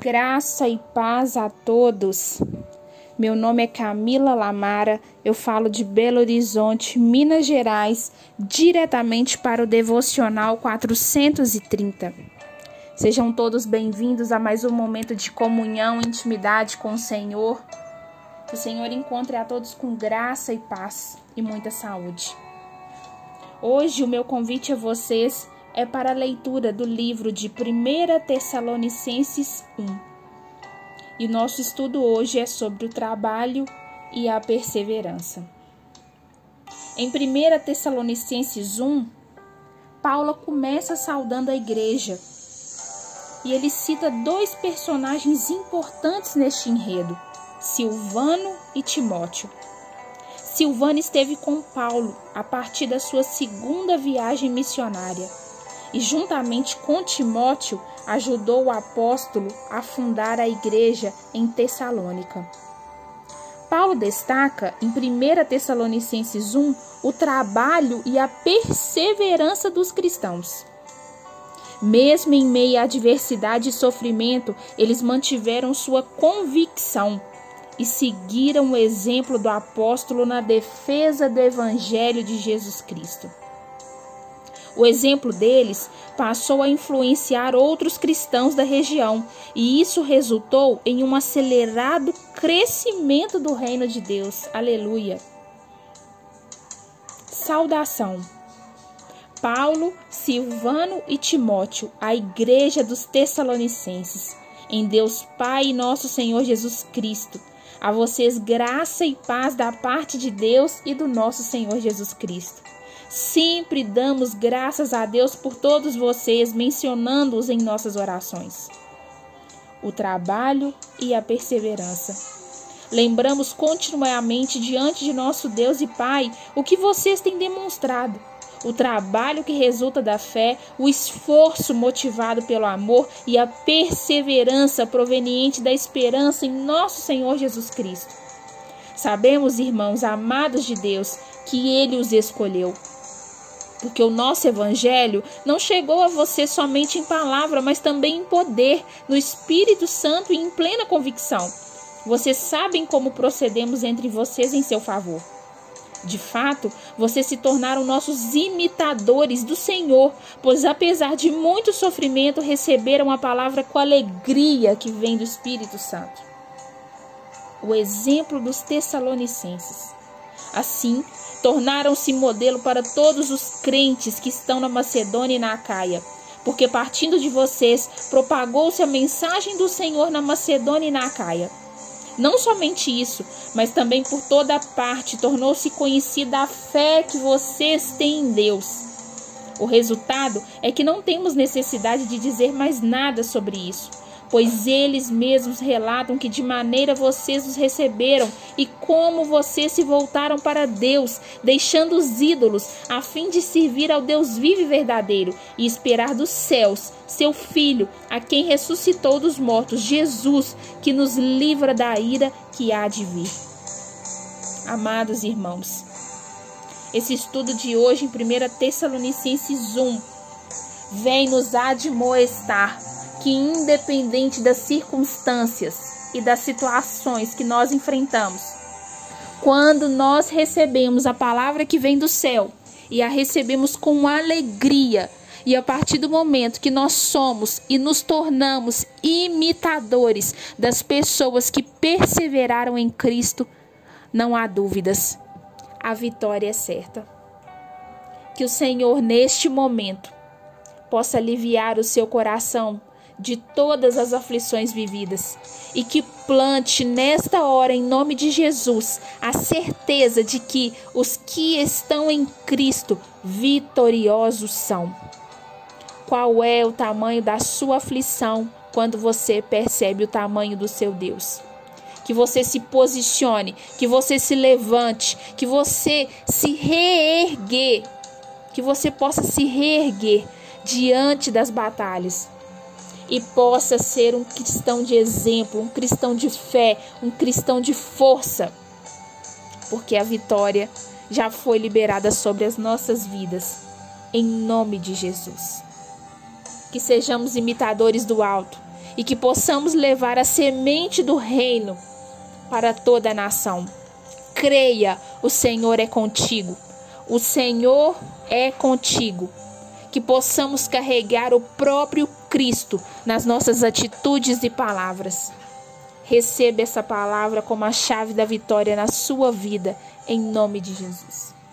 Graça e paz a todos. Meu nome é Camila Lamara, eu falo de Belo Horizonte, Minas Gerais, diretamente para o Devocional 430. Sejam todos bem-vindos a mais um momento de comunhão e intimidade com o Senhor. Que o Senhor encontre a todos com graça e paz e muita saúde. Hoje o meu convite a vocês é para a leitura do livro de 1 Tessalonicenses 1. E o nosso estudo hoje é sobre o trabalho e a perseverança. Em 1 Tessalonicenses 1, Paulo começa saudando a igreja e ele cita dois personagens importantes neste enredo, Silvano e Timóteo. Silvano esteve com Paulo a partir da sua segunda viagem missionária e, juntamente com Timóteo, ajudou o apóstolo a fundar a igreja em Tessalônica. Paulo destaca em 1 Tessalonicenses 1 o trabalho e a perseverança dos cristãos. Mesmo em meio à adversidade e sofrimento, eles mantiveram sua convicção e seguiram o exemplo do apóstolo na defesa do Evangelho de Jesus Cristo. O exemplo deles passou a influenciar outros cristãos da região, e isso resultou em um acelerado crescimento do reino de Deus. Aleluia. Saudação. Paulo, Silvano e Timóteo, a igreja dos Tessalonicenses, em Deus Pai e nosso Senhor Jesus Cristo. A vocês graça e paz da parte de Deus e do nosso Senhor Jesus Cristo. Sempre damos graças a Deus por todos vocês, mencionando-os em nossas orações. O trabalho e a perseverança. Lembramos continuamente diante de nosso Deus e Pai o que vocês têm demonstrado. O trabalho que resulta da fé, o esforço motivado pelo amor e a perseverança proveniente da esperança em nosso Senhor Jesus Cristo. Sabemos, irmãos amados de Deus, que Ele os escolheu porque o nosso evangelho não chegou a você somente em palavra, mas também em poder, no Espírito Santo e em plena convicção. Vocês sabem como procedemos entre vocês em seu favor. De fato, vocês se tornaram nossos imitadores do Senhor, pois apesar de muito sofrimento, receberam a palavra com alegria que vem do Espírito Santo. O exemplo dos Tessalonicenses. Assim, tornaram-se modelo para todos os crentes que estão na Macedônia e na Acaia. Porque partindo de vocês, propagou-se a mensagem do Senhor na Macedônia e na Acaia. Não somente isso, mas também por toda parte tornou-se conhecida a fé que vocês têm em Deus. O resultado é que não temos necessidade de dizer mais nada sobre isso pois eles mesmos relatam que de maneira vocês os receberam e como vocês se voltaram para Deus, deixando os ídolos, a fim de servir ao Deus vivo e verdadeiro e esperar dos céus seu Filho, a quem ressuscitou dos mortos, Jesus, que nos livra da ira que há de vir. Amados irmãos, esse estudo de hoje em 1 Tessalonicenses 1 vem nos admoestar que, independente das circunstâncias e das situações que nós enfrentamos, quando nós recebemos a palavra que vem do céu e a recebemos com alegria, e a partir do momento que nós somos e nos tornamos imitadores das pessoas que perseveraram em Cristo, não há dúvidas, a vitória é certa. Que o Senhor, neste momento, possa aliviar o seu coração de todas as aflições vividas e que plante nesta hora, em nome de Jesus, a certeza de que os que estão em Cristo vitoriosos são. Qual é o tamanho da sua aflição quando você percebe o tamanho do seu Deus? Que você se posicione, que você se levante, que você se reerguer, que você possa se reerguer diante das batalhas e possa ser um cristão de exemplo, um cristão de fé, um cristão de força, porque a vitória já foi liberada sobre as nossas vidas, em nome de Jesus. Que sejamos imitadores do alto e que possamos levar a semente do reino para toda a nação. Creia, o Senhor é contigo. O Senhor é contigo. Que possamos carregar o próprio Cristo nas nossas atitudes e palavras. Receba essa palavra como a chave da vitória na sua vida, em nome de Jesus.